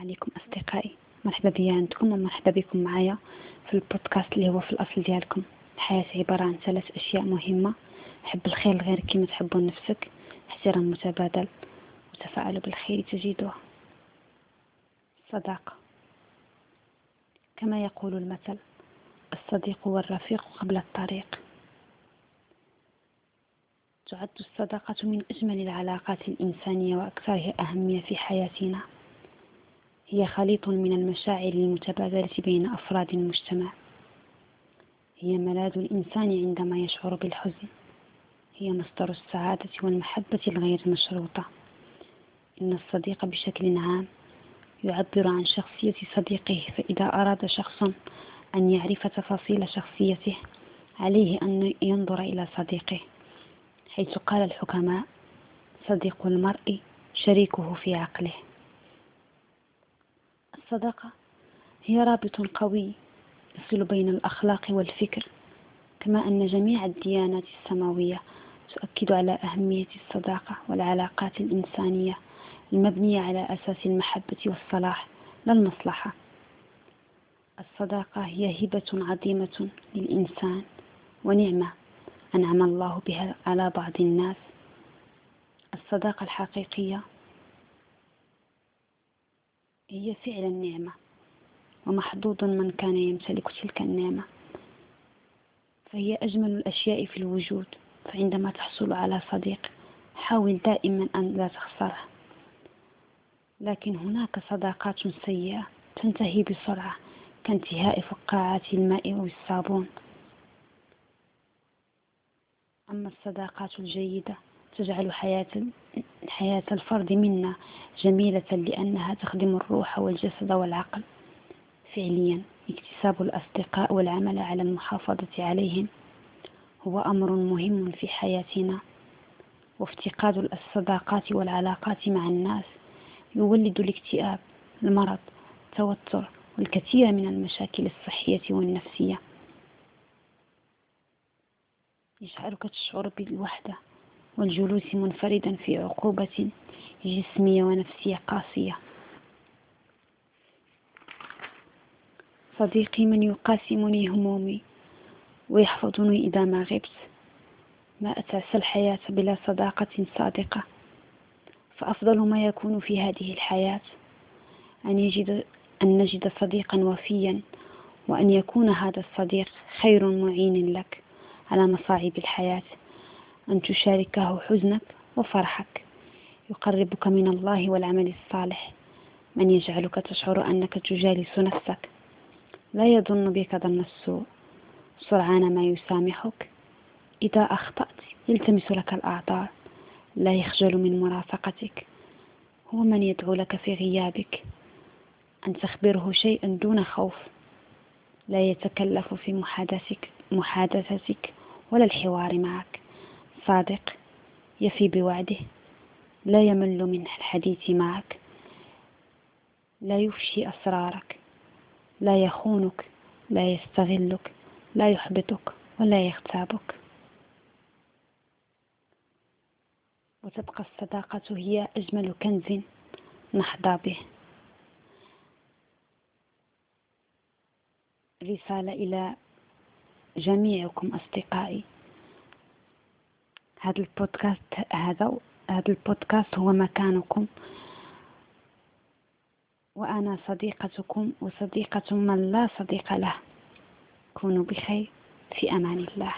عليكم أصدقائي. مرحبا بيا عندكم ومرحبا بكم معايا في البودكاست اللي هو في الأصل ديالكم. الحياة عبارة عن ثلاث أشياء مهمة. حب الخير لغيرك كما تحب لنفسك احترام متبادل. وتفاعل بالخير تجدوه. صداقة. كما يقول المثل الصديق والرفيق قبل الطريق. تعد الصداقة من أجمل العلاقات الإنسانية وأكثرها أهمية في حياتنا. هي خليط من المشاعر المتبادلة بين أفراد المجتمع. هي ملاذ الإنسان عندما يشعر بالحزن. هي مصدر السعادة والمحبة الغير مشروطة. إن الصديق بشكل عام يعبر عن شخصية صديقه فإذا أراد شخص أن يعرف تفاصيل شخصيته عليه أن ينظر إلى صديقه. حيث قال الحكماء صديق المرء شريكه في عقله. الصداقة هي رابط قوي يفصل بين الأخلاق والفكر كما أن جميع الديانات السماوية تؤكد على أهمية الصداقة والعلاقات الإنسانية المبنية على أساس المحبة والصلاح لا المصلحة. الصداقة هي هبة عظيمة للإنسان ونعمة أنعم الله بها على بعض الناس. الصداقة الحقيقية هي فعلا نعمة ومحظوظ من كان يمتلك تلك النعمة. فهي أجمل الأشياء في الوجود فعندما تحصل على صديق حاول دائما أن لا تخسره. لكن هناك صداقات سيئة تنتهي بسرعة كانتهاء فقاعات الماء والصابون. أما الصداقات الجيدة تجعل حياة حياة الفرد منا جميلة لأنها تخدم الروح والجسد والعقل. فعليا اكتساب الأصدقاء والعمل على المحافظة عليهم هو أمر مهم في حياتنا. وافتقاد الصداقات والعلاقات مع الناس يولد الاكتئاب المرض التوتر والكثير من المشاكل الصحية والنفسية. يجعلك تشعر بالوحدة. والجلوس منفردا في عقوبة جسمية ونفسية قاسية. صديقي من يقاسمني همومي ويحفظني إذا ما غبت. ما أتعسى الحياة بلا صداقة صادقة؟ فأفضل ما يكون في هذه الحياة أن, يجد أن نجد صديقا وفيا وأن يكون هذا الصديق خير معين لك على مصاعب الحياة. أن تشاركه حزنك وفرحك. يقربك من الله والعمل الصالح. من يجعلك تشعر أنك تجالس نفسك. لا يظن بك ظن السوء. سرعان ما يسامحك. إذا أخطأت يلتمس لك الأعذار. لا يخجل من مرافقتك. هو من يدعو لك في غيابك. أن تخبره شيئا دون خوف. لا يتكلف في محادثتك, ولا الحوار معك. صادق يفي بوعده لا يمل من الحديث معك لا يفشي أسرارك لا يخونك لا يستغلك لا يحبطك ولا يغتابك. وتبقى الصداقة هي أجمل كنز نحظى به. رسالة إلى جميعكم أصدقائي. هذا البودكاست هذا هذا البودكاست هو مكانكم. وأنا صديقتكم وصديقة من لا صديق له. كونوا بخير في أمان الله.